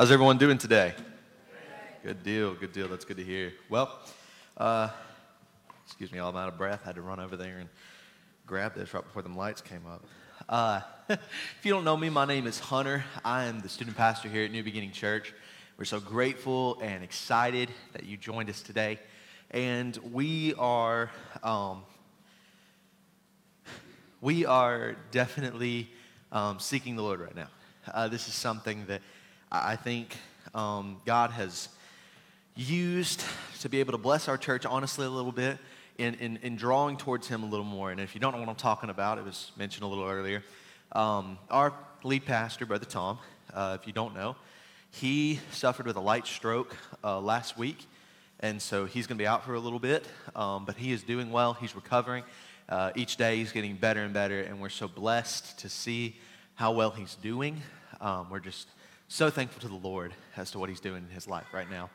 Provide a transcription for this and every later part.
How's everyone doing today? Good deal, good deal. That's good to hear. Well, uh, excuse me, I'm out of breath. I had to run over there and grab this right before the lights came up. Uh, if you don't know me, my name is Hunter. I am the student pastor here at New Beginning Church. We're so grateful and excited that you joined us today. And we are, um, we are definitely um, seeking the Lord right now. Uh, this is something that I think um, God has used to be able to bless our church honestly a little bit in, in, in, drawing towards Him a little more. And if you don't know what I'm talking about, it was mentioned a little earlier. Um, our lead pastor, Brother Tom, uh, if you don't know, he suffered with a light stroke uh, last week. And so he's going to be out for a little bit, um, but he is doing well. He's recovering. Uh, each day he's getting better and better, and we're so blessed to see how well he's doing. Um, we're just so thankful to the Lord as to what He's doing in His life right now.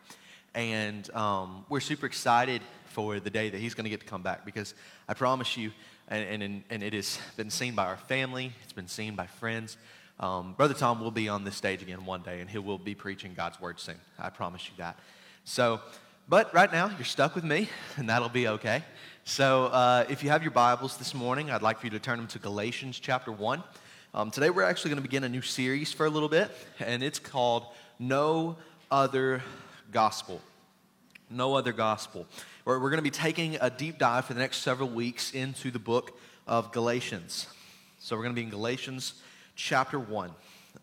And um, we're super excited for the day that He's going to get to come back because I promise you, and, and, and it has been seen by our family, it's been seen by friends. Um, Brother Tom will be on this stage again one day and he will be preaching God's word soon. I promise you that. So, but right now, you're stuck with me, and that'll be okay. So, uh, if you have your Bibles this morning, I'd like for you to turn them to Galatians chapter 1. Um, today we're actually going to begin a new series for a little bit, and it's called No Other Gospel. No Other Gospel. We're, we're going to be taking a deep dive for the next several weeks into the book of Galatians. So we're going to be in Galatians chapter 1.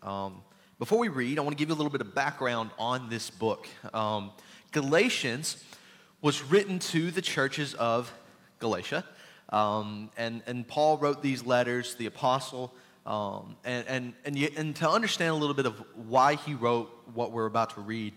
Um, before we read, I want to give you a little bit of background on this book. Um, Galatians was written to the churches of Galatia. Um, and, and Paul wrote these letters, the apostle um, and, and, and, you, and to understand a little bit of why he wrote what we're about to read,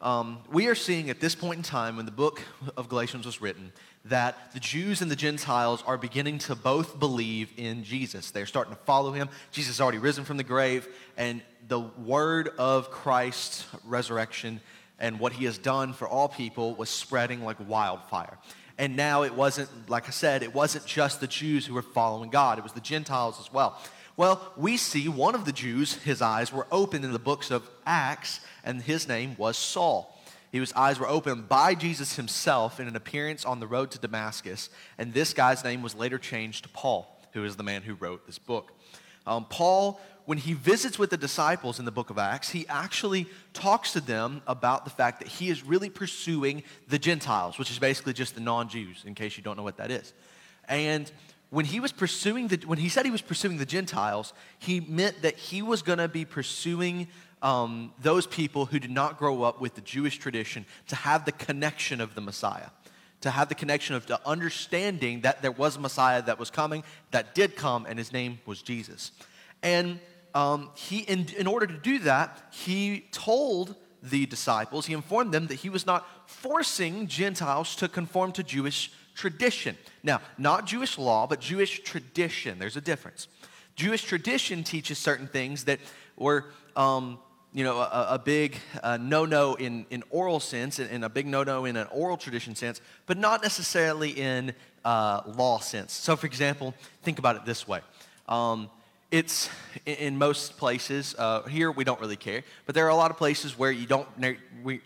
um, we are seeing at this point in time when the book of Galatians was written that the Jews and the Gentiles are beginning to both believe in Jesus. They're starting to follow him. Jesus has already risen from the grave, and the word of Christ's resurrection and what he has done for all people was spreading like wildfire. And now it wasn't, like I said, it wasn't just the Jews who were following God, it was the Gentiles as well. Well, we see one of the Jews, his eyes were opened in the books of Acts, and his name was Saul. His eyes were opened by Jesus himself in an appearance on the road to Damascus, and this guy's name was later changed to Paul, who is the man who wrote this book. Um, Paul, when he visits with the disciples in the book of Acts, he actually talks to them about the fact that he is really pursuing the Gentiles, which is basically just the non Jews, in case you don't know what that is. And when he was pursuing the, when he said he was pursuing the Gentiles, he meant that he was going to be pursuing um, those people who did not grow up with the Jewish tradition to have the connection of the Messiah, to have the connection of the understanding that there was a Messiah that was coming, that did come, and his name was Jesus. And um, he, in, in order to do that, he told the disciples, he informed them that he was not forcing Gentiles to conform to Jewish tradition. Now, not Jewish law, but Jewish tradition. There's a difference. Jewish tradition teaches certain things that were, um, you know, a, a big uh, no-no in, in oral sense and, a big no-no in an oral tradition sense, but not necessarily in uh, law sense. So, for example, think about it this way. Um, it's in most places uh, here we don't really care but there are a lot of places where you don't we,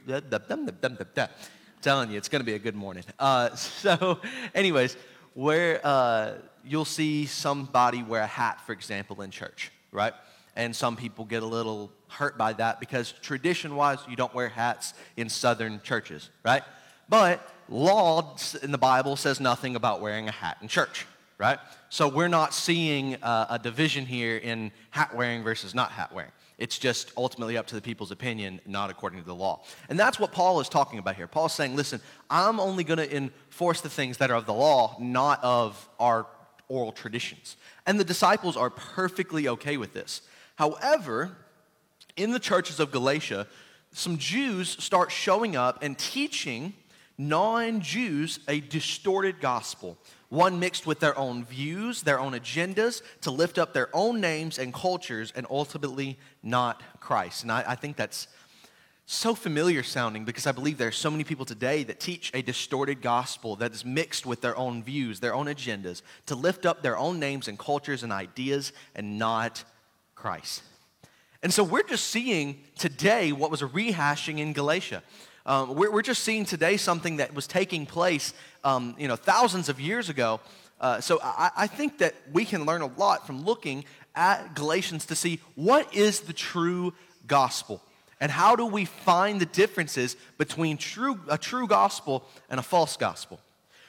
telling you, it's going to be a good morning. Uh, so, anyways, where uh, you'll see somebody wear a hat, for example, in church, right? And some people get a little hurt by that because tradition wise, you don't wear hats in southern churches, right? But law in the Bible says nothing about wearing a hat in church, right? So we're not seeing uh, a division here in hat wearing versus not hat wearing. It's just ultimately up to the people's opinion, not according to the law. And that's what Paul is talking about here. Paul's saying, listen, I'm only going to enforce the things that are of the law, not of our oral traditions. And the disciples are perfectly okay with this. However, in the churches of Galatia, some Jews start showing up and teaching non Jews a distorted gospel one mixed with their own views, their own agendas, to lift up their own names and cultures, and ultimately not Christ. And I, I think that's so familiar sounding because I believe there are so many people today that teach a distorted gospel that is mixed with their own views, their own agendas, to lift up their own names and cultures and ideas and not Christ. And so we're just seeing today what was a rehashing in Galatia. Um, we're, we're, just seeing today something that was taking place, um, you know, thousands of years ago. Uh, so I, I think that we can learn a lot from looking at Galatians to see what is the true gospel and how do we find the differences between true, a true gospel and a false gospel.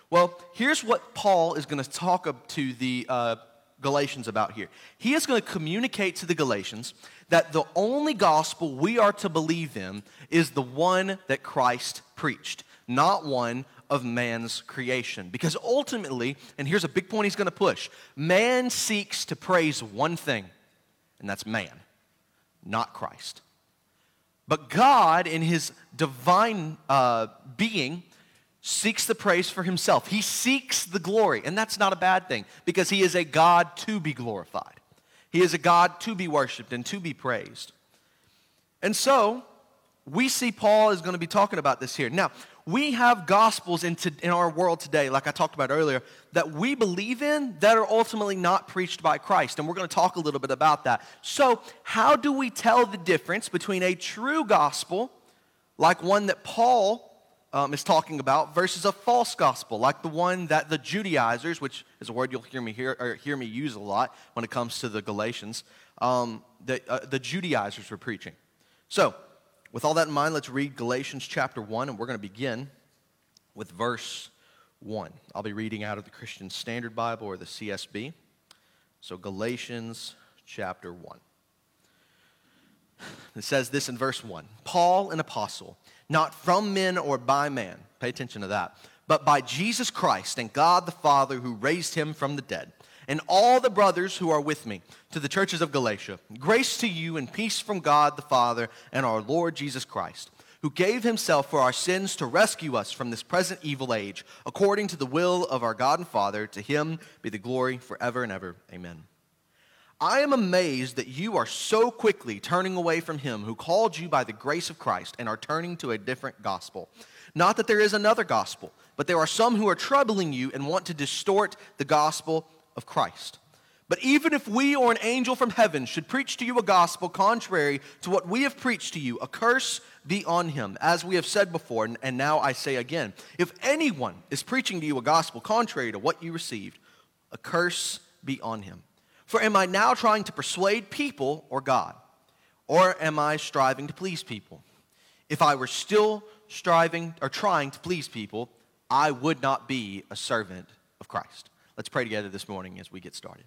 Well, here's what Paul is going to talk to the uh, Galatians about here. He is going to communicate to the Galatians that the only gospel we are to believe in is the one that Christ preached, not one of man's creation. Because ultimately, and here's a big point he's going to push man seeks to praise one thing, and that's man, not Christ. But God, in his divine uh, being, seeks the praise for himself. He seeks the glory, and that's not a bad thing because he is a God to be glorified. He is a God to be worshiped and to be praised. And so, we see Paul is going to be talking about this here. Now, we have gospels in, to, in our world today, like I talked about earlier, that we believe in that are ultimately not preached by Christ. And we're going to talk a little bit about that. So, how do we tell the difference between a true gospel, like one that Paul um, is talking about, versus a false gospel, like the one that the Judaizers, which is a word you'll hear me, hear, or hear me use a lot when it comes to the Galatians, um, the, uh, the Judaizers were preaching? So, with all that in mind, let's read Galatians chapter 1, and we're going to begin with verse 1. I'll be reading out of the Christian Standard Bible or the CSB. So, Galatians chapter 1. It says this in verse 1 Paul, an apostle, not from men or by man, pay attention to that, but by Jesus Christ and God the Father who raised him from the dead and all the brothers who are with me to the churches of Galatia. Grace to you and peace from God the Father and our Lord Jesus Christ, who gave himself for our sins to rescue us from this present evil age, according to the will of our God and Father. To him be the glory forever and ever. Amen. I am amazed that you are so quickly turning away from him who called you by the grace of Christ and are turning to a different gospel. Not that there is another gospel, but there are some who are troubling you and want to distort the gospel of Christ. But even if we or an angel from heaven should preach to you a gospel contrary to what we have preached to you, a curse be on him, as we have said before, and now I say again. If anyone is preaching to you a gospel contrary to what you received, a curse be on him. For am I now trying to persuade people or God? Or am I striving to please people? If I were still striving or trying to please people, I would not be a servant of Christ. Let's pray together this morning as we get started.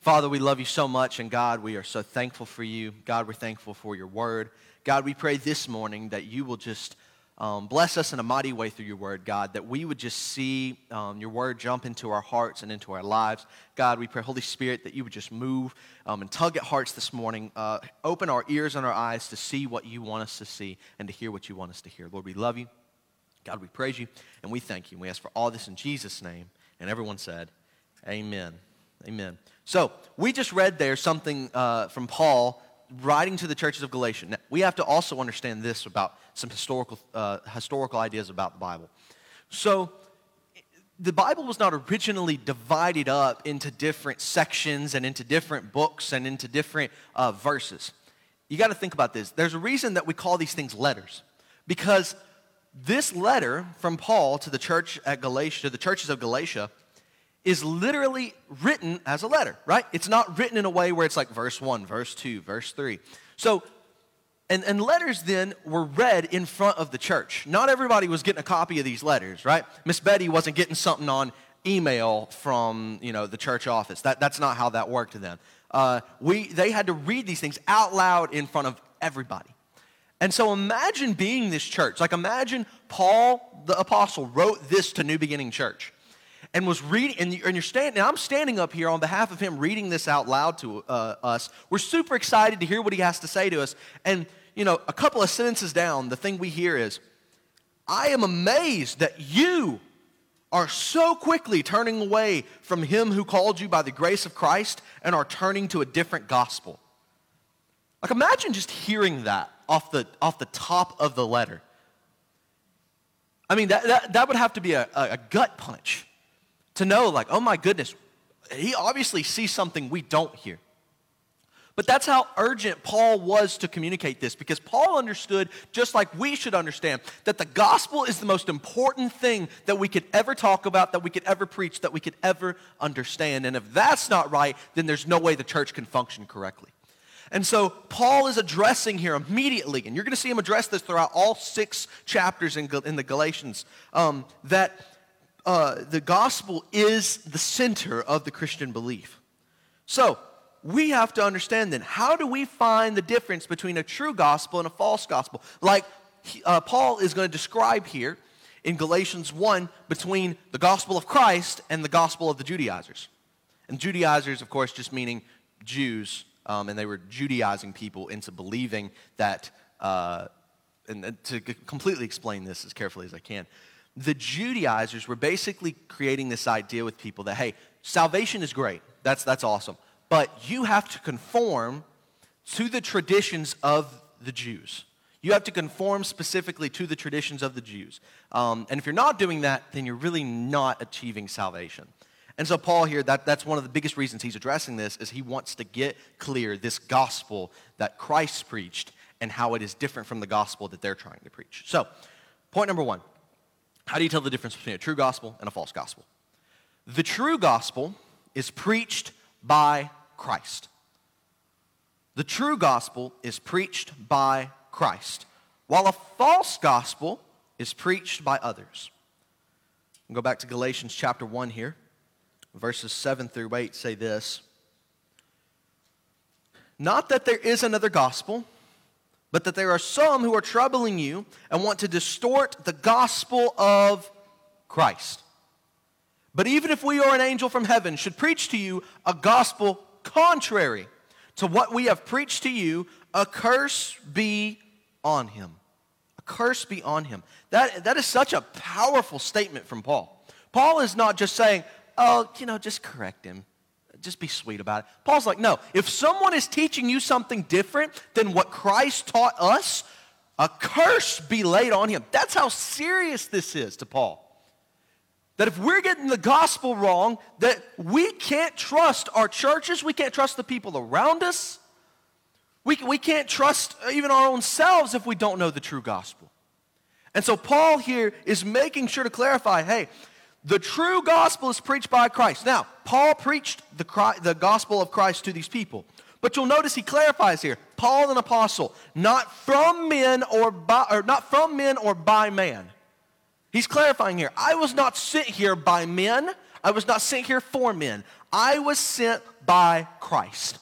Father, we love you so much, and God, we are so thankful for you. God, we're thankful for your word. God, we pray this morning that you will just um, bless us in a mighty way through your word, God, that we would just see um, your word jump into our hearts and into our lives. God, we pray, Holy Spirit, that you would just move um, and tug at hearts this morning. Uh, open our ears and our eyes to see what you want us to see and to hear what you want us to hear. Lord, we love you. God, we praise you and we thank you. And we ask for all this in Jesus' name. And everyone said, Amen. Amen. So, we just read there something uh, from Paul writing to the churches of Galatia. Now, we have to also understand this about some historical, uh, historical ideas about the Bible. So, the Bible was not originally divided up into different sections and into different books and into different uh, verses. You got to think about this. There's a reason that we call these things letters because this letter from Paul to the church at Galatia, to the churches of Galatia, is literally written as a letter, right? It's not written in a way where it's like verse 1, verse 2, verse 3. So, and, and letters then were read in front of the church. Not everybody was getting a copy of these letters, right? Miss Betty wasn't getting something on email from, you know, the church office. That, that's not how that worked then. Uh, we, they had to read these things out loud in front of everybody. And so imagine being this church. Like imagine Paul, the apostle, wrote this to New Beginning Church and was reading, and you're standing, I'm standing up here on behalf of him reading this out loud to uh, us. We're super excited to hear what he has to say to us. And, you know, a couple of sentences down, the thing we hear is, I am amazed that you are so quickly turning away from him who called you by the grace of Christ and are turning to a different gospel. Like, imagine just hearing that off the, off the top of the letter. I mean, that, that, that would have to be a, a gut punch to know, like, oh my goodness, he obviously sees something we don't hear. But that's how urgent Paul was to communicate this because Paul understood, just like we should understand, that the gospel is the most important thing that we could ever talk about, that we could ever preach, that we could ever understand. And if that's not right, then there's no way the church can function correctly. And so Paul is addressing here immediately, and you're going to see him address this throughout all six chapters in, in the Galatians, um, that uh, the gospel is the center of the Christian belief. So, we have to understand then how do we find the difference between a true gospel and a false gospel? Like uh, Paul is going to describe here in Galatians 1 between the gospel of Christ and the gospel of the Judaizers. And Judaizers, of course, just meaning Jews, um, and they were Judaizing people into believing that, uh, and to completely explain this as carefully as I can, the Judaizers were basically creating this idea with people that, hey, salvation is great. That's, that's awesome but you have to conform to the traditions of the Jews. You have to conform specifically to the traditions of the Jews. Um, and if you're not doing that, then you're really not achieving salvation. And so Paul here, that, that's one of the biggest reasons he's addressing this, is he wants to get clear this gospel that Christ preached and how it is different from the gospel that they're trying to preach. So, point number one, how do you tell the difference between a true gospel and a false gospel? The true gospel is preached by Christ. The true gospel is preached by Christ, while a false gospel is preached by others. Go back to Galatians chapter 1 here. Verses 7 through 8 say this Not that there is another gospel, but that there are some who are troubling you and want to distort the gospel of Christ. But even if we or an angel from heaven should preach to you a gospel contrary to what we have preached to you, a curse be on him. A curse be on him. That, that is such a powerful statement from Paul. Paul is not just saying, oh, you know, just correct him. Just be sweet about it. Paul's like, no, if someone is teaching you something different than what Christ taught us, a curse be laid on him. That's how serious this is to Paul. That if we're getting the gospel wrong, that we can't trust our churches, we can't trust the people around us, we, we can't trust even our own selves if we don't know the true gospel. And so Paul here is making sure to clarify hey, the true gospel is preached by Christ. Now, Paul preached the, the gospel of Christ to these people. But you'll notice he clarifies here Paul, an apostle, not from men or, by, or not from men or by man. He's clarifying here. I was not sent here by men. I was not sent here for men. I was sent by Christ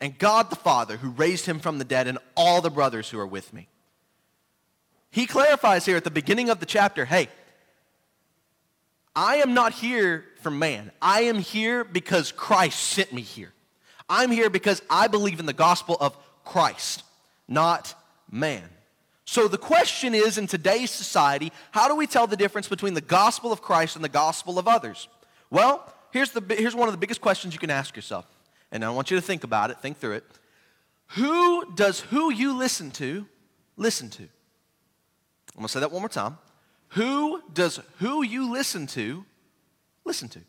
and God the Father who raised him from the dead and all the brothers who are with me. He clarifies here at the beginning of the chapter hey, I am not here for man. I am here because Christ sent me here. I'm here because I believe in the gospel of Christ, not man. So the question is in today's society, how do we tell the difference between the gospel of Christ and the gospel of others? Well, here's, the, here's one of the biggest questions you can ask yourself. And I want you to think about it, think through it. Who does who you listen to listen to? I'm going to say that one more time. Who does who you listen to listen to?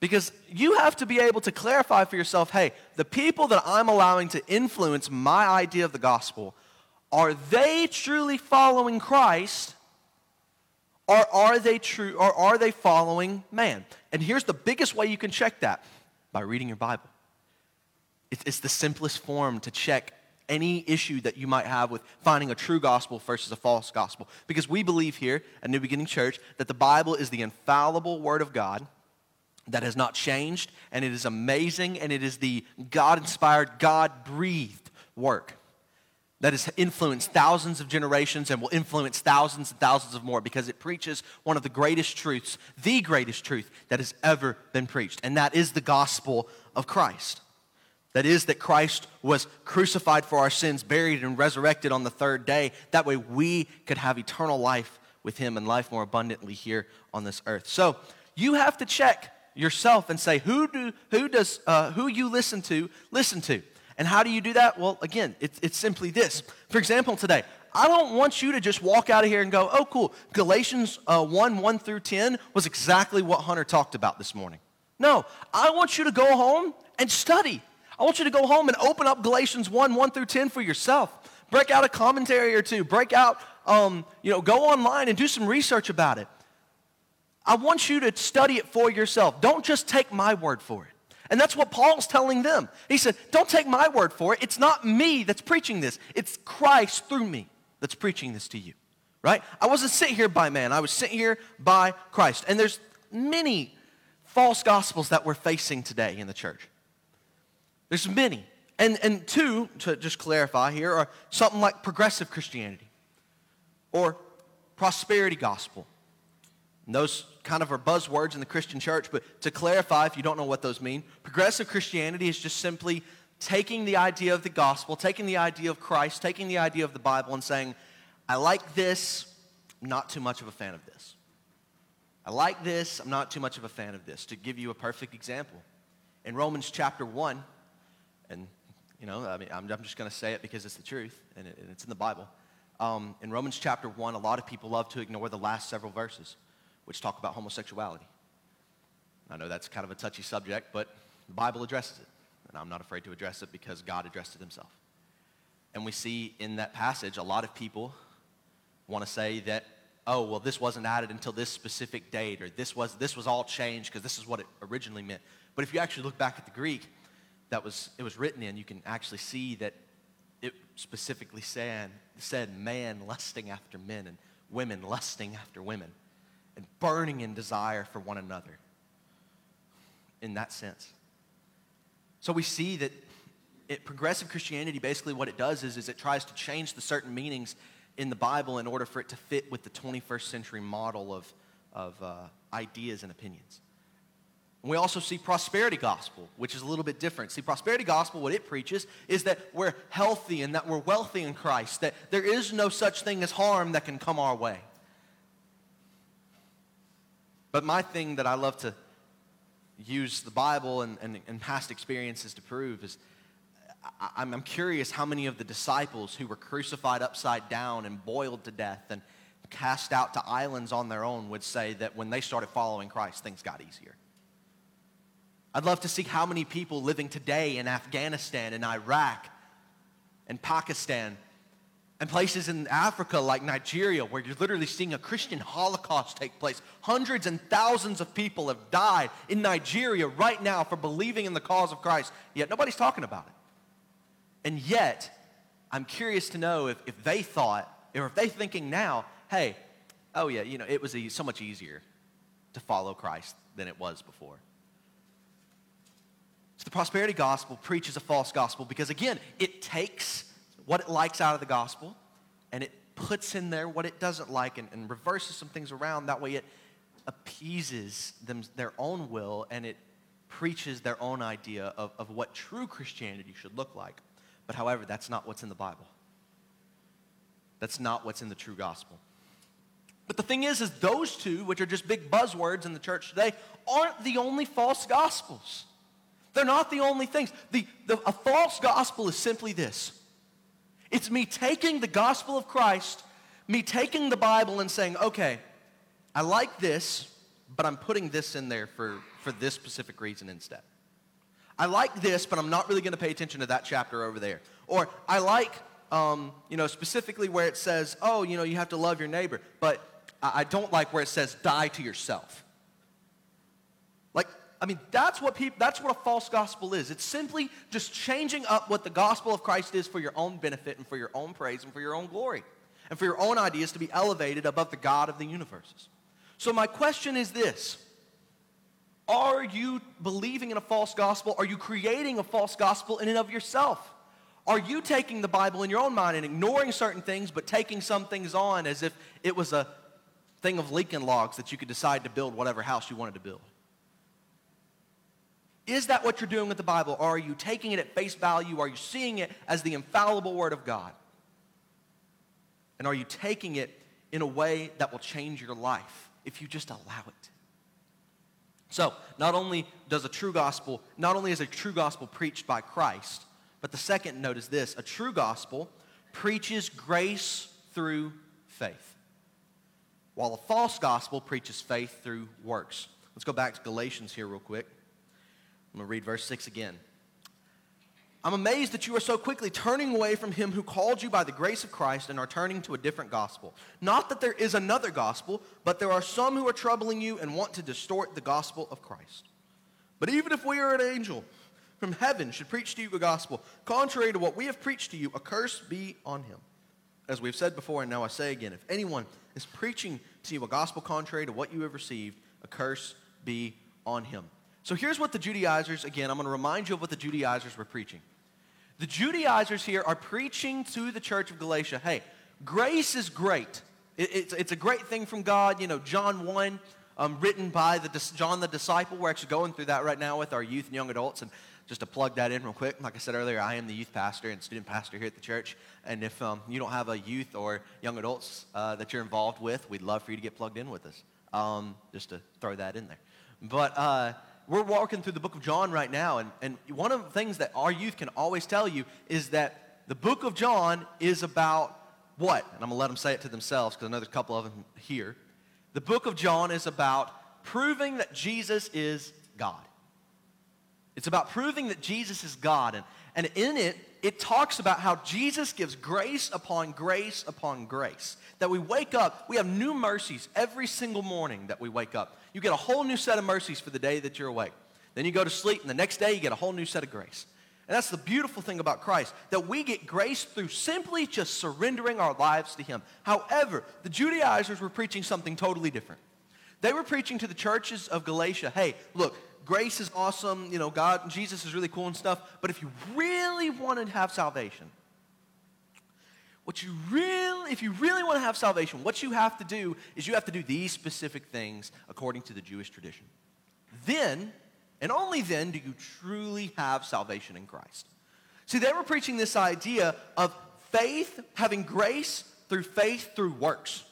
Because you have to be able to clarify for yourself hey, the people that I'm allowing to influence my idea of the gospel are they truly following Christ or are they true or are they following man? And here's the biggest way you can check that by reading your Bible. It's the simplest form to check any issue that you might have with finding a true gospel versus a false gospel. Because we believe here at New Beginning Church that the Bible is the infallible Word of God that has not changed, and it is amazing, and it is the God inspired, God breathed work that has influenced thousands of generations and will influence thousands and thousands of more because it preaches one of the greatest truths, the greatest truth that has ever been preached, and that is the gospel of Christ. That is, that Christ was crucified for our sins, buried, and resurrected on the third day. That way we could have eternal life with Him and life more abundantly here on this earth. So you have to check yourself and say, who, do, who does uh, who you listen to, listen to. And how do you do that? Well, again, it's, it's simply this. For example, today, I don't want you to just walk out of here and go, oh, cool, Galatians uh, 1 1 through 10 was exactly what Hunter talked about this morning. No, I want you to go home and study. I want you to go home and open up Galatians 1 1 through 10 for yourself. Break out a commentary or two. Break out, um, you know, go online and do some research about it. I want you to study it for yourself. Don't just take my word for it. And that's what Paul's telling them. He said, Don't take my word for it. It's not me that's preaching this, it's Christ through me that's preaching this to you. Right? I wasn't sent here by man, I was sent here by Christ. And there's many false gospels that we're facing today in the church. There's many. And, and two, to just clarify here, are something like progressive Christianity or prosperity gospel. And those kind of are buzzwords in the Christian church, but to clarify, if you don't know what those mean, progressive Christianity is just simply taking the idea of the gospel, taking the idea of Christ, taking the idea of the Bible, and saying, I like this, I'm not too much of a fan of this. I like this, I'm not too much of a fan of this. To give you a perfect example, in Romans chapter 1, and you know, I mean, I'm, I'm just going to say it because it's the truth and, it, and it's in the Bible. Um, in Romans chapter 1, a lot of people love to ignore the last several verses, which talk about homosexuality. I know that's kind of a touchy subject, but the Bible addresses it. And I'm not afraid to address it because God addressed it himself. And we see in that passage a lot of people want to say that, oh, well, this wasn't added until this specific date, or this was, this was all changed because this is what it originally meant. But if you actually look back at the Greek, that was it was written in, you can actually see that it specifically said, said man lusting after men and women lusting after women and burning in desire for one another in that sense. So we see that it, progressive Christianity, basically what it does is, is it tries to change the certain meanings in the Bible in order for it to fit with the 21st century model of, of uh, ideas and opinions. We also see prosperity gospel, which is a little bit different. See, prosperity gospel, what it preaches is that we're healthy and that we're wealthy in Christ, that there is no such thing as harm that can come our way. But my thing that I love to use the Bible and, and, and past experiences to prove is I, I'm curious how many of the disciples who were crucified upside down and boiled to death and cast out to islands on their own would say that when they started following Christ, things got easier. I'd love to see how many people living today in Afghanistan and Iraq and Pakistan and places in Africa like Nigeria where you're literally seeing a Christian Holocaust take place. Hundreds and thousands of people have died in Nigeria right now for believing in the cause of Christ, yet nobody's talking about it. And yet, I'm curious to know if, if they thought, or if they're thinking now, hey, oh yeah, you know, it was so much easier to follow Christ than it was before. So the prosperity gospel preaches a false gospel because, again, it takes what it likes out of the gospel and it puts in there what it doesn't like and, and reverses some things around. That way it appeases them, their own will and it preaches their own idea of, of what true Christianity should look like. But however, that's not what's in the Bible. That's not what's in the true gospel. But the thing is, is those two, which are just big buzzwords in the church today, aren't the only false gospels. They're not the only things. The, the, a false gospel is simply this it's me taking the gospel of Christ, me taking the Bible and saying, okay, I like this, but I'm putting this in there for, for this specific reason instead. I like this, but I'm not really going to pay attention to that chapter over there. Or I like, um, you know, specifically where it says, oh, you know, you have to love your neighbor, but I don't like where it says die to yourself. I mean, that's what people, that's what a false gospel is. It's simply just changing up what the gospel of Christ is for your own benefit and for your own praise and for your own glory and for your own ideas to be elevated above the God of the universes. So my question is this. Are you believing in a false gospel? Are you creating a false gospel in and of yourself? Are you taking the Bible in your own mind and ignoring certain things but taking some things on as if it was a thing of Lincoln logs that you could decide to build whatever house you wanted to build? Is that what you're doing with the Bible? Are you taking it at face value? Are you seeing it as the infallible Word of God? And are you taking it in a way that will change your life if you just allow it? So, not only does a true gospel, not only is a true gospel preached by Christ, but the second note is this a true gospel preaches grace through faith, while a false gospel preaches faith through works. Let's go back to Galatians here, real quick. I'm going to read verse 6 again. I'm amazed that you are so quickly turning away from him who called you by the grace of Christ and are turning to a different gospel. Not that there is another gospel, but there are some who are troubling you and want to distort the gospel of Christ. But even if we are an angel from heaven should preach to you a gospel contrary to what we have preached to you, a curse be on him. As we've said before, and now I say again, if anyone is preaching to you a gospel contrary to what you have received, a curse be on him. So here's what the Judaizers, again, I'm going to remind you of what the Judaizers were preaching. The Judaizers here are preaching to the church of Galatia hey, grace is great. It, it's, it's a great thing from God. You know, John 1, um, written by the, John the disciple. We're actually going through that right now with our youth and young adults. And just to plug that in real quick, like I said earlier, I am the youth pastor and student pastor here at the church. And if um, you don't have a youth or young adults uh, that you're involved with, we'd love for you to get plugged in with us. Um, just to throw that in there. But uh, we're walking through the book of John right now, and, and one of the things that our youth can always tell you is that the book of John is about what? And I'm going to let them say it to themselves because I know there's a couple of them here. The book of John is about proving that Jesus is God. It's about proving that Jesus is God. And, and in it, it talks about how Jesus gives grace upon grace upon grace. That we wake up, we have new mercies every single morning that we wake up. You get a whole new set of mercies for the day that you're awake. Then you go to sleep, and the next day you get a whole new set of grace. And that's the beautiful thing about Christ, that we get grace through simply just surrendering our lives to Him. However, the Judaizers were preaching something totally different. They were preaching to the churches of Galatia, hey, look, grace is awesome, you know, God, and Jesus is really cool and stuff, but if you really want to have salvation, what you really, if you really want to have salvation, what you have to do is you have to do these specific things according to the Jewish tradition. Then, and only then, do you truly have salvation in Christ. See, they were preaching this idea of faith, having grace through faith through works.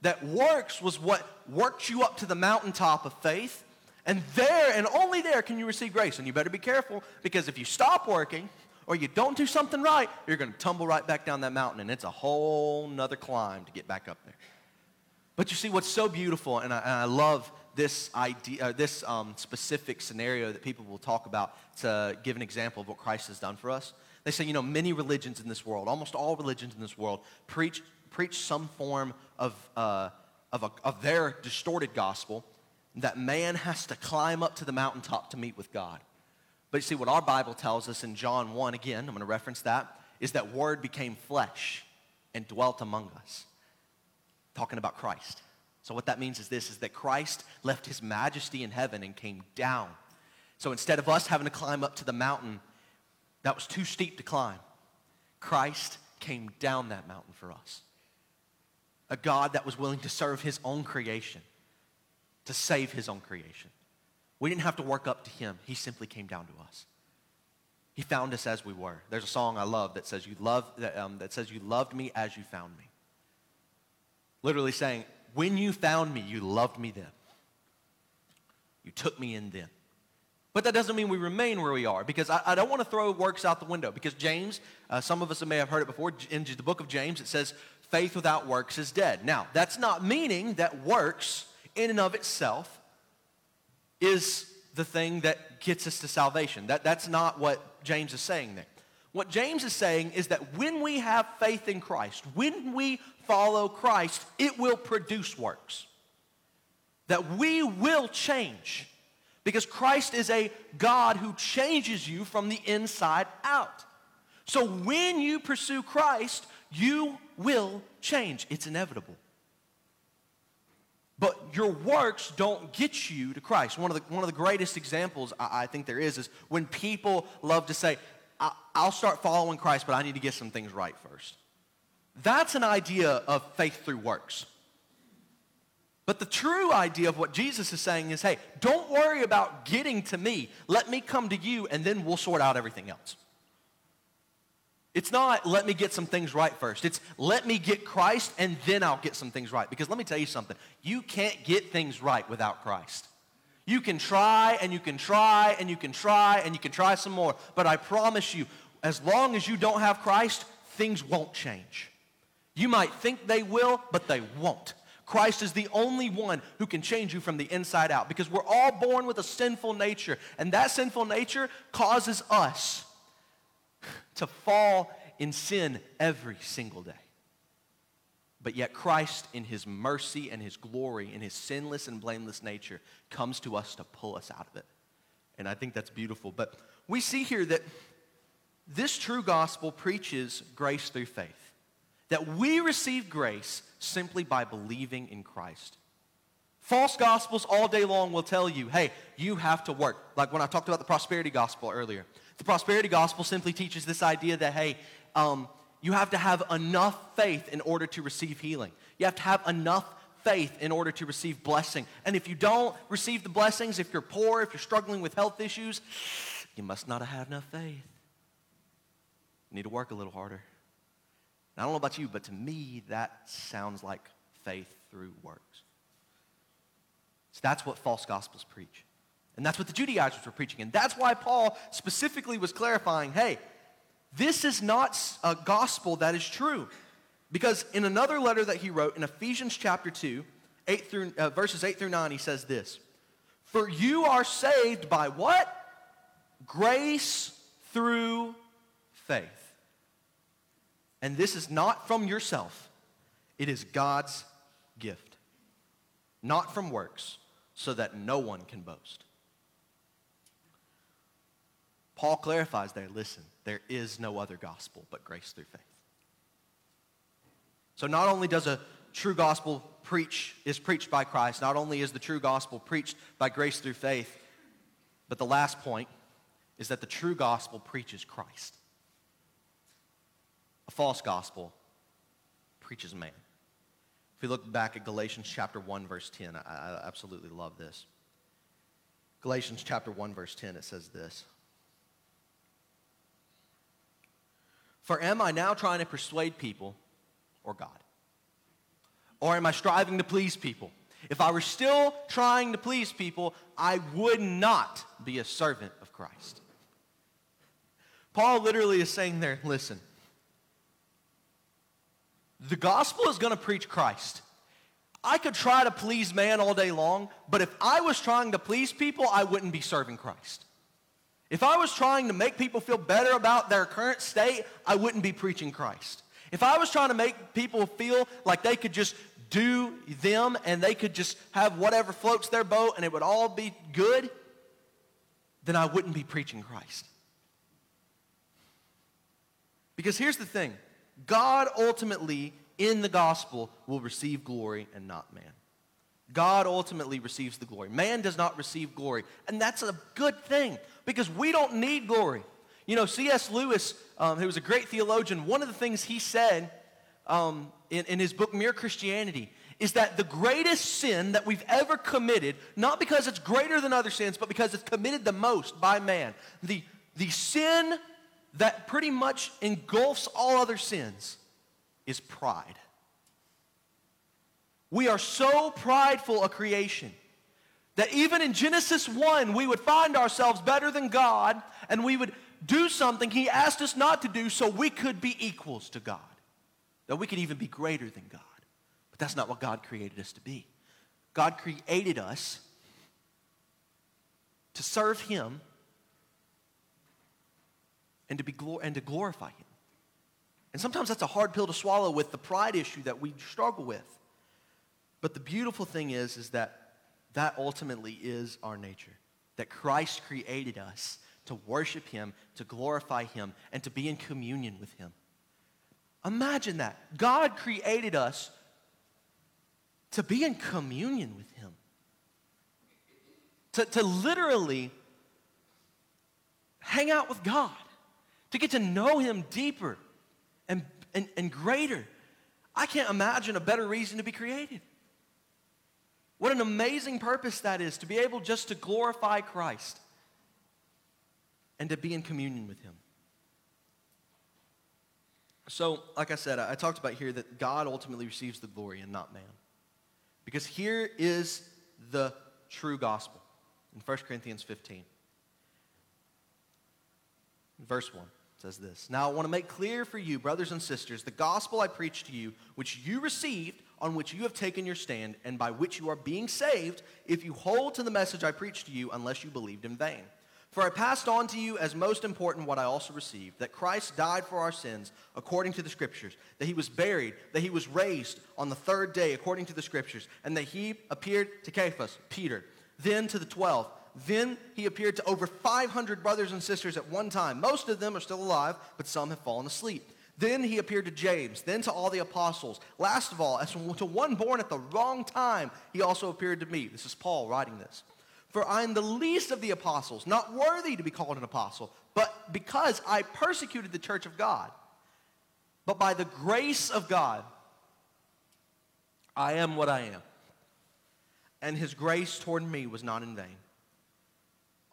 That works was what worked you up to the mountaintop of faith and there and only there can you receive grace. And you better be careful because if you stop working or you don't do something right, you're going to tumble right back down that mountain. And it's a whole nother climb to get back up there. But you see, what's so beautiful, and I, and I love this idea, uh, this um, specific scenario that people will talk about to give an example of what Christ has done for us. They say, you know, many religions in this world, almost all religions in this world, preach preach some form of uh, of, a, of their distorted gospel that man has to climb up to the mountaintop to meet with God. But you see, what our Bible tells us in John 1, again, I'm going to reference that, is that Word became flesh and dwelt among us. Talking about Christ. So, what that means is this is that Christ left his majesty in heaven and came down. So, instead of us having to climb up to the mountain that was too steep to climb, Christ came down that mountain for us. A God that was willing to serve his own creation to save his own creation. We didn't have to work up to him. He simply came down to us. He found us as we were. There's a song I love that says, you love, that, um, that says, You loved me as you found me. Literally saying, When you found me, you loved me then. You took me in then. But that doesn't mean we remain where we are because I, I don't want to throw works out the window because James, uh, some of us may have heard it before, in the book of James, it says, faith without works is dead. Now, that's not meaning that works in and of itself is the thing that gets us to salvation. That, that's not what James is saying there. What James is saying is that when we have faith in Christ, when we follow Christ, it will produce works. That we will change. Because Christ is a God who changes you from the inside out. So when you pursue Christ, you will change. It's inevitable. But your works don't get you to Christ. One of the, one of the greatest examples I, I think there is is when people love to say, I'll start following Christ, but I need to get some things right first. That's an idea of faith through works. But the true idea of what Jesus is saying is hey, don't worry about getting to me. Let me come to you, and then we'll sort out everything else. It's not let me get some things right first. It's let me get Christ and then I'll get some things right. Because let me tell you something you can't get things right without Christ. You can try and you can try and you can try and you can try some more. But I promise you, as long as you don't have Christ, things won't change. You might think they will, but they won't. Christ is the only one who can change you from the inside out because we're all born with a sinful nature, and that sinful nature causes us to fall in sin every single day. But yet, Christ, in his mercy and his glory, in his sinless and blameless nature, comes to us to pull us out of it. And I think that's beautiful. But we see here that this true gospel preaches grace through faith, that we receive grace simply by believing in Christ. False gospels all day long will tell you, hey, you have to work. Like when I talked about the prosperity gospel earlier. The prosperity gospel simply teaches this idea that, hey, um, you have to have enough faith in order to receive healing. You have to have enough faith in order to receive blessing. And if you don't receive the blessings, if you're poor, if you're struggling with health issues, you must not have had enough faith. You need to work a little harder. And I don't know about you, but to me, that sounds like faith through works. So that's what false gospels preach. And that's what the Judaizers were preaching. And that's why Paul specifically was clarifying hey, this is not a gospel that is true. Because in another letter that he wrote in Ephesians chapter 2, 8 through, uh, verses 8 through 9, he says this For you are saved by what? Grace through faith. And this is not from yourself, it is God's gift, not from works, so that no one can boast. Paul clarifies there listen, there is no other gospel but grace through faith. So not only does a true gospel preach is preached by Christ, not only is the true gospel preached by grace through faith, but the last point is that the true gospel preaches Christ. A false gospel preaches man. If we look back at Galatians chapter 1 verse 10, I, I absolutely love this. Galatians chapter 1 verse 10 it says this. For am I now trying to persuade people or God? Or am I striving to please people? If I were still trying to please people, I would not be a servant of Christ. Paul literally is saying there, listen, the gospel is going to preach Christ. I could try to please man all day long, but if I was trying to please people, I wouldn't be serving Christ. If I was trying to make people feel better about their current state, I wouldn't be preaching Christ. If I was trying to make people feel like they could just do them and they could just have whatever floats their boat and it would all be good, then I wouldn't be preaching Christ. Because here's the thing God ultimately, in the gospel, will receive glory and not man. God ultimately receives the glory. Man does not receive glory. And that's a good thing because we don't need glory. You know, C.S. Lewis, um, who was a great theologian, one of the things he said um, in, in his book, Mere Christianity, is that the greatest sin that we've ever committed, not because it's greater than other sins, but because it's committed the most by man, the, the sin that pretty much engulfs all other sins is pride. We are so prideful a creation that even in Genesis 1, we would find ourselves better than God and we would do something He asked us not to do so we could be equals to God. That we could even be greater than God. But that's not what God created us to be. God created us to serve Him and to, be glor- and to glorify Him. And sometimes that's a hard pill to swallow with the pride issue that we struggle with. But the beautiful thing is, is that that ultimately is our nature. That Christ created us to worship Him, to glorify Him, and to be in communion with Him. Imagine that. God created us to be in communion with Him. To, to literally hang out with God to get to know Him deeper and, and, and greater. I can't imagine a better reason to be created. What an amazing purpose that is to be able just to glorify Christ and to be in communion with Him. So, like I said, I talked about here that God ultimately receives the glory and not man. Because here is the true gospel in 1 Corinthians 15. Verse 1 says this Now I want to make clear for you, brothers and sisters, the gospel I preached to you, which you received, on which you have taken your stand, and by which you are being saved, if you hold to the message I preached to you, unless you believed in vain. For I passed on to you as most important what I also received that Christ died for our sins according to the Scriptures, that he was buried, that he was raised on the third day according to the Scriptures, and that he appeared to Cephas, Peter, then to the twelve. Then he appeared to over 500 brothers and sisters at one time. Most of them are still alive, but some have fallen asleep. Then he appeared to James, then to all the apostles. Last of all, as to one born at the wrong time, he also appeared to me. This is Paul writing this. For I am the least of the apostles, not worthy to be called an apostle, but because I persecuted the church of God. But by the grace of God, I am what I am. And his grace toward me was not in vain.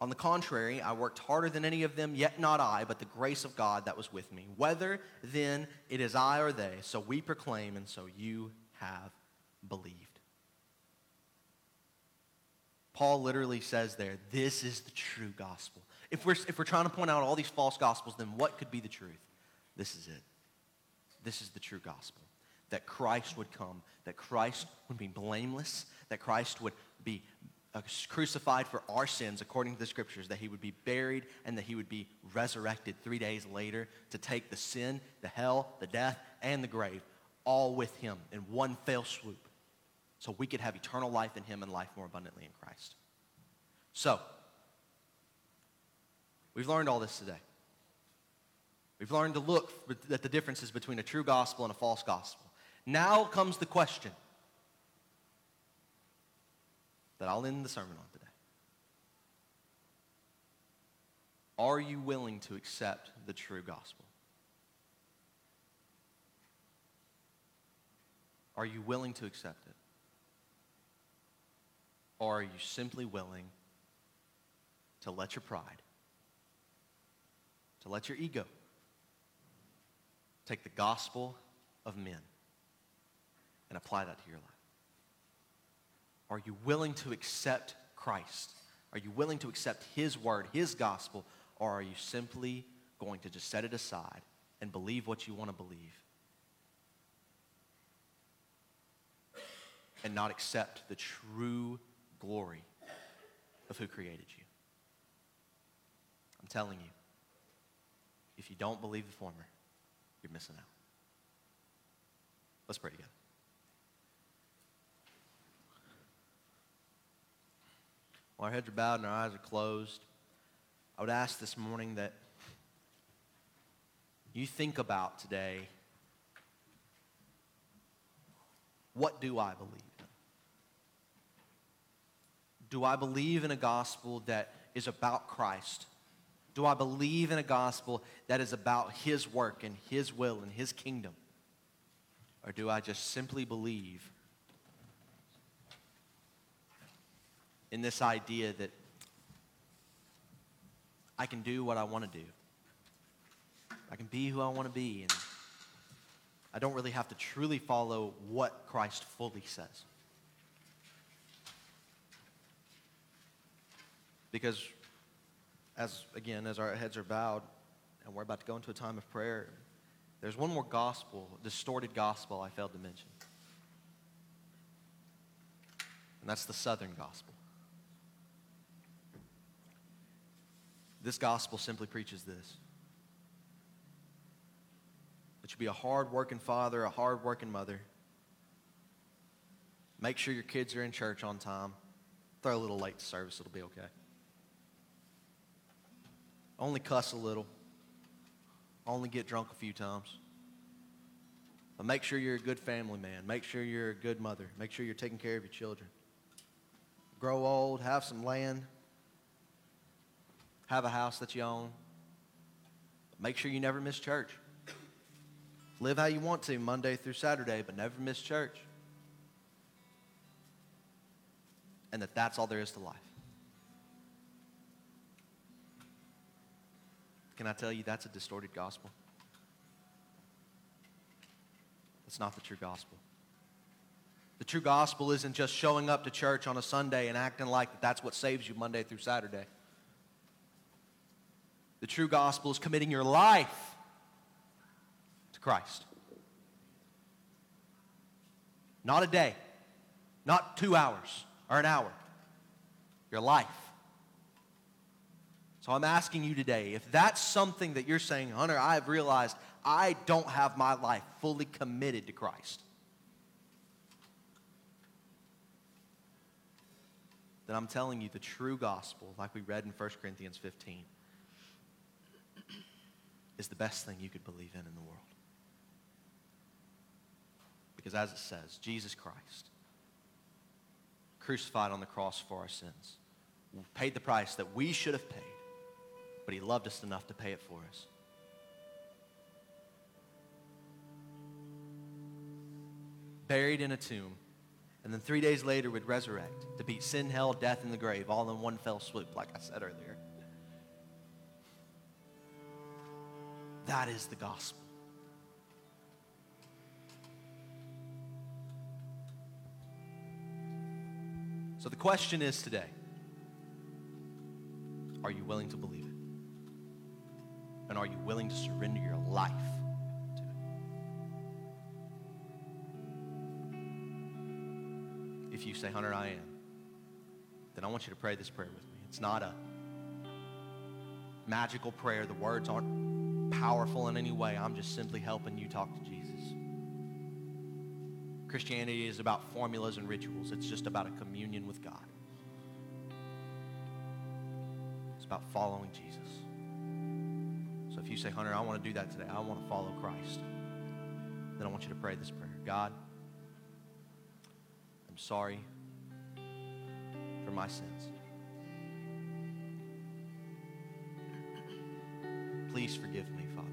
On the contrary, I worked harder than any of them, yet not I, but the grace of God that was with me. Whether then it is I or they, so we proclaim, and so you have believed. Paul literally says there, this is the true gospel. If we're, if we're trying to point out all these false gospels, then what could be the truth? This is it. This is the true gospel. That Christ would come, that Christ would be blameless, that Christ would be Uh, crucified for our sins according to the scriptures, that he would be buried, and that he would be resurrected three days later to take the sin, the hell, the death, and the grave all with him in one fell swoop so we could have eternal life in him and life more abundantly in Christ. So, we've learned all this today. We've learned to look at the differences between a true gospel and a false gospel. Now comes the question that I'll end the sermon on today. Are you willing to accept the true gospel? Are you willing to accept it? Or are you simply willing to let your pride, to let your ego take the gospel of men and apply that to your life? Are you willing to accept Christ? Are you willing to accept His word, His gospel? Or are you simply going to just set it aside and believe what you want to believe and not accept the true glory of who created you. I'm telling you, if you don't believe the former, you're missing out. Let's pray together. While our heads are bowed and our eyes are closed, I would ask this morning that you think about today what do I believe? Do I believe in a gospel that is about Christ? Do I believe in a gospel that is about His work and His will and His kingdom? Or do I just simply believe in this idea that I can do what I want to do? I can be who I want to be, and I don't really have to truly follow what Christ fully says. Because, as again, as our heads are bowed and we're about to go into a time of prayer, there's one more gospel, distorted gospel I failed to mention. And that's the Southern gospel. This gospel simply preaches this that you be a hard working father, a hard working mother. Make sure your kids are in church on time. Throw a little late to service, it'll be okay. Only cuss a little. Only get drunk a few times. But make sure you're a good family man. Make sure you're a good mother. Make sure you're taking care of your children. Grow old, have some land, have a house that you own. Make sure you never miss church. Live how you want to Monday through Saturday, but never miss church. And that that's all there is to life. Can I tell you that's a distorted gospel? It's not the true gospel. The true gospel isn't just showing up to church on a Sunday and acting like that's what saves you Monday through Saturday. The true gospel is committing your life to Christ. Not a day, not two hours or an hour, your life. So I'm asking you today if that's something that you're saying, Hunter, I have realized I don't have my life fully committed to Christ. Then I'm telling you the true gospel, like we read in 1 Corinthians 15, is the best thing you could believe in in the world. Because as it says, Jesus Christ, crucified on the cross for our sins, paid the price that we should have paid, but he loved us enough to pay it for us. Buried in a tomb, and then three days later would resurrect to beat sin, hell, death, and the grave all in one fell swoop, like I said earlier. That is the gospel. So the question is today are you willing to believe it? And are you willing to surrender your life to it? If you say, Hunter, I am, then I want you to pray this prayer with me. It's not a magical prayer, the words aren't powerful in any way. I'm just simply helping you talk to Jesus. Christianity is about formulas and rituals, it's just about a communion with God. It's about following Jesus. So if you say, Hunter, I want to do that today, I want to follow Christ, then I want you to pray this prayer God, I'm sorry for my sins. Please forgive me, Father.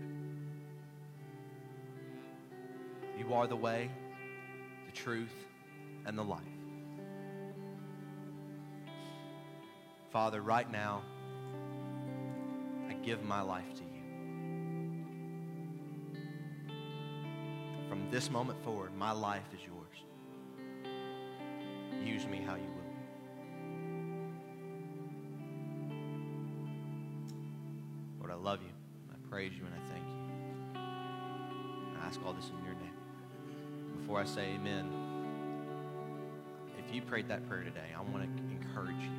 You are the way, the truth, and the life. Father, right now, I give my life to you. From this moment forward, my life is yours. Use me how you will. Lord, I love you. Praise you and I thank you. I ask all this in your name. Before I say amen, if you prayed that prayer today, I want to encourage you.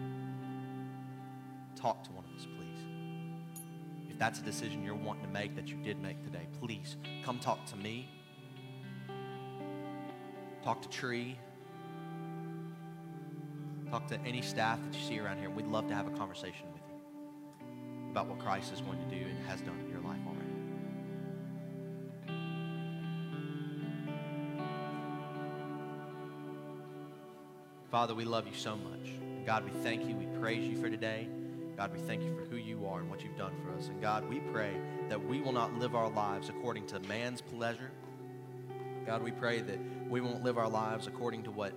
Talk to one of us, please. If that's a decision you're wanting to make that you did make today, please come talk to me. Talk to Tree. Talk to any staff that you see around here. We'd love to have a conversation with you about what Christ is going to do and has done Father, we love you so much. God, we thank you. We praise you for today. God, we thank you for who you are and what you've done for us. And God, we pray that we will not live our lives according to man's pleasure. God, we pray that we won't live our lives according to what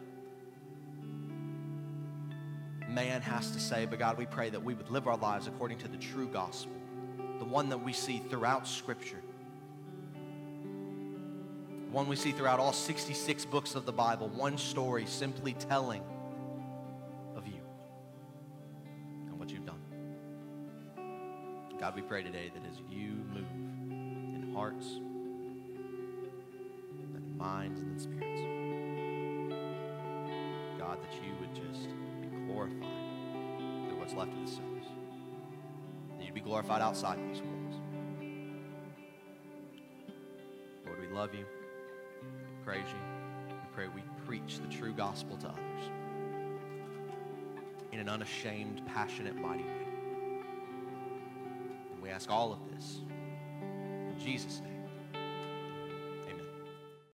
man has to say, but God, we pray that we would live our lives according to the true gospel, the one that we see throughout Scripture, one we see throughout all 66 books of the Bible, one story simply telling of you and what you've done. God, we pray today that as you move in hearts, and in minds, and in spirits, God, that you would just be glorified through what's left of the service. That you'd be glorified outside these walls. Lord, we love you. We praise you. We pray we preach the true gospel to others in an unashamed, passionate, mighty way. And we ask all of this in Jesus' name.